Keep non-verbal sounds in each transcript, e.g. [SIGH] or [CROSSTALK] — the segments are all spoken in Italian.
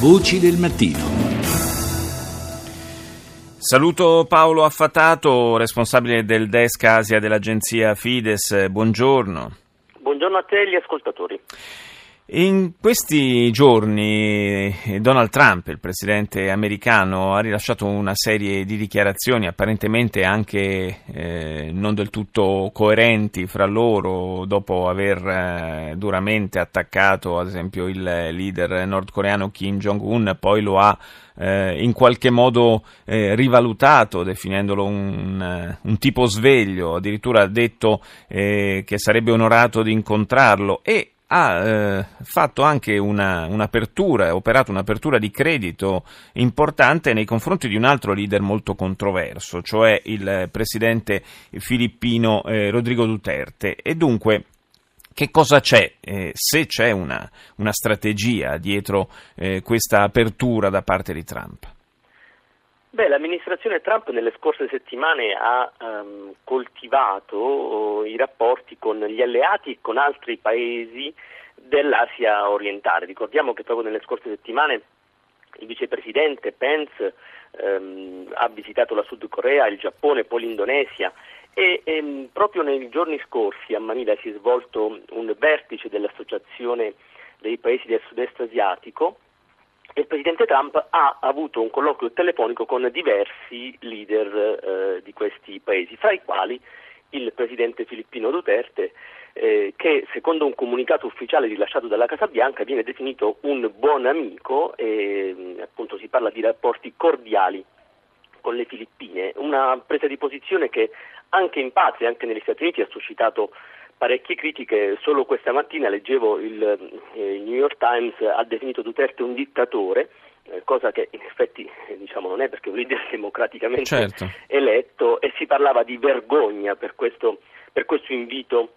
Voci del mattino. Saluto Paolo Affatato, responsabile del desk Asia dell'agenzia Fides. Buongiorno. Buongiorno a te e agli ascoltatori. In questi giorni eh, Donald Trump, il presidente americano, ha rilasciato una serie di dichiarazioni apparentemente anche eh, non del tutto coerenti fra loro, dopo aver eh, duramente attaccato ad esempio il leader nordcoreano Kim Jong-un, poi lo ha eh, in qualche modo eh, rivalutato, definendolo un, eh, un, tipo sveglio, addirittura ha detto che sarebbe onorato di incontrarlo e ha eh, fatto anche una, un'apertura, operato un'apertura di credito importante nei confronti di un altro leader molto controverso, cioè il presidente filippino eh, Rodrigo Duterte. E dunque, che cosa c'è, eh, se c'è una, una strategia dietro eh, questa apertura da parte di Trump? Beh, l'amministrazione Trump nelle scorse settimane ha um, coltivato oh, i rapporti con gli alleati e con altri paesi dell'Asia orientale. Ricordiamo che proprio nelle scorse settimane il vicepresidente Pence um, ha visitato la Sud Corea, il Giappone, poi l'Indonesia e um, proprio nei giorni scorsi a Manila si è svolto un vertice dell'Associazione dei paesi del sud-est asiatico il presidente Trump ha avuto un colloquio telefonico con diversi leader eh, di questi paesi, fra i quali il presidente filippino Duterte, eh, che secondo un comunicato ufficiale rilasciato dalla Casa Bianca viene definito un buon amico e appunto si parla di rapporti cordiali con le Filippine, una presa di posizione che anche in patria, anche negli Stati Uniti ha suscitato parecchie critiche. Solo questa mattina leggevo il, eh, il New York Times ha definito Duterte un dittatore, eh, cosa che in effetti eh, diciamo, non è perché è un leader [LAUGHS] democraticamente certo. eletto e si parlava di vergogna per questo, per questo invito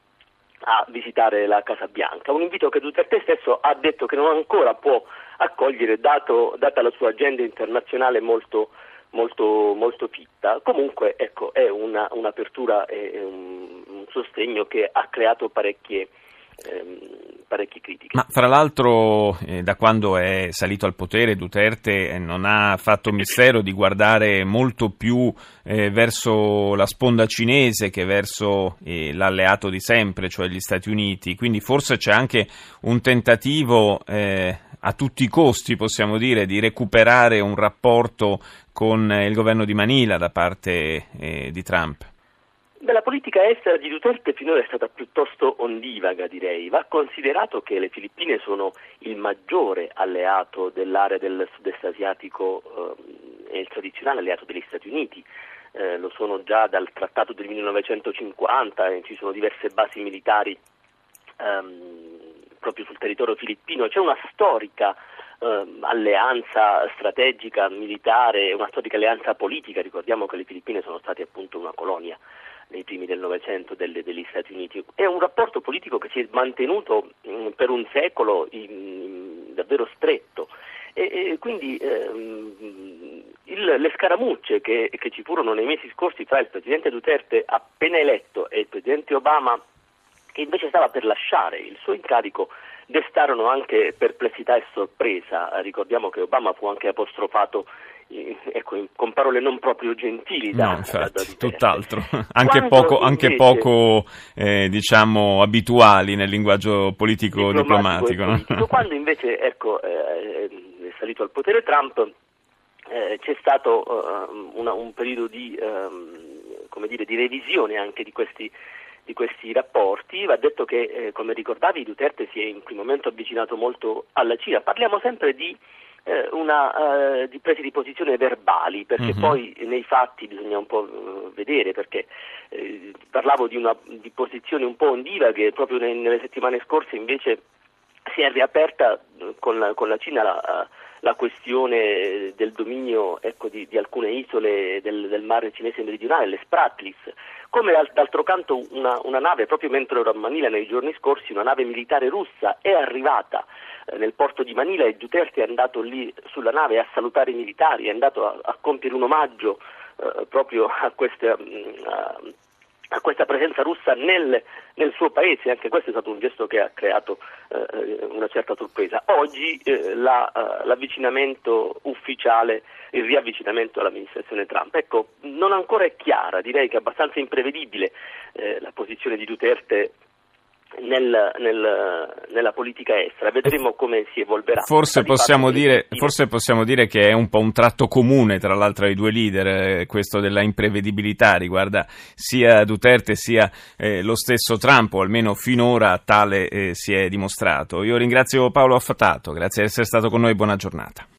a visitare la Casa Bianca, un invito che Duterte stesso ha detto che non ancora può accogliere dato, data la sua agenda internazionale molto, molto, molto fitta. Comunque ecco, è una, un'apertura e un, un, sostegno che ha creato parecchie, ehm, parecchie critiche. Ma fra l'altro eh, da quando è salito al potere Duterte eh, non ha fatto mistero di guardare molto più eh, verso la sponda cinese che verso eh, l'alleato di sempre, cioè gli Stati Uniti, quindi forse c'è anche un tentativo eh, a tutti i costi, possiamo dire, di recuperare un rapporto con il governo di Manila da parte eh, di Trump? La politica estera di Duterte finora è stata piuttosto ondivaga, direi. Va considerato che le Filippine sono il maggiore alleato dell'area del sud-est asiatico eh, e il tradizionale alleato degli Stati Uniti. Eh, lo sono già dal trattato del 1950, ci sono diverse basi militari ehm, proprio sul territorio filippino. C'è una storica eh, alleanza strategica militare, una storica alleanza politica, ricordiamo che le Filippine sono state appunto una colonia nei primi del Novecento degli Stati Uniti. È un rapporto politico che si è mantenuto mh, mm, per un secolo in, in, davvero stretto e, e quindi ehm, il, le scaramucce che, che ci furono nei mesi scorsi tra il Presidente Duterte appena eletto e il Presidente Obama che invece stava per lasciare il suo incarico destarono anche perplessità e sorpresa. Ricordiamo che Obama fu anche apostrofato ecco, con parole non proprio gentili da, no, infatti, tutt'altro, [LAUGHS] anche Quando poco, invece, anche poco eh, diciamo, abituali nel linguaggio politico diplomatico. diplomatico no? [LAUGHS] Quando invece ecco, eh, è salito al potere Trump eh, c'è stato uh, una, un periodo di, um, dire, di revisione anche di questi di questi rapporti. Va detto che, eh, come ricordavi, Duterte si è in primo momento avvicinato molto alla Cina. Parliamo sempre di, eh, una, eh, di prese di posizione verbali, perché uh-huh. poi nei fatti bisogna un po' eh, vedere, perché eh, parlavo di una di posizione un po' ondivaghe, proprio nelle settimane scorse invece si è riaperta eh, con la, con la Cina la, la questione del dominio ecco, di, di, alcune isole del, del, mare cinese meridionale, le Spratlis, come d'altro canto una, una, nave, proprio mentre ero a Manila nei giorni scorsi, una nave militare russa è arrivata eh, nel porto di Manila e Duterte è andato lì sulla nave a salutare i militari, è andato a, a compiere un omaggio eh, proprio a queste... Mm, a, a questa presenza russa nel, nel, suo paese, anche questo è stato un gesto che ha creato eh, una certa sorpresa. Oggi eh, la, uh, l'avvicinamento ufficiale, il riavvicinamento all'amministrazione Trump, ecco, non ancora è chiara, direi che è abbastanza imprevedibile eh, la posizione di Duterte nel, nel, nella politica estera. Vedremo come si evolverà. Forse possiamo, dire, forse possiamo, dire, che è un po' un tratto comune tra l'altro ai due leader, eh, questo della imprevedibilità riguarda sia Duterte sia eh, lo stesso Trump, o almeno finora tale eh, si è dimostrato. Io ringrazio Paolo Affatato, grazie di essere stato con noi, buona giornata.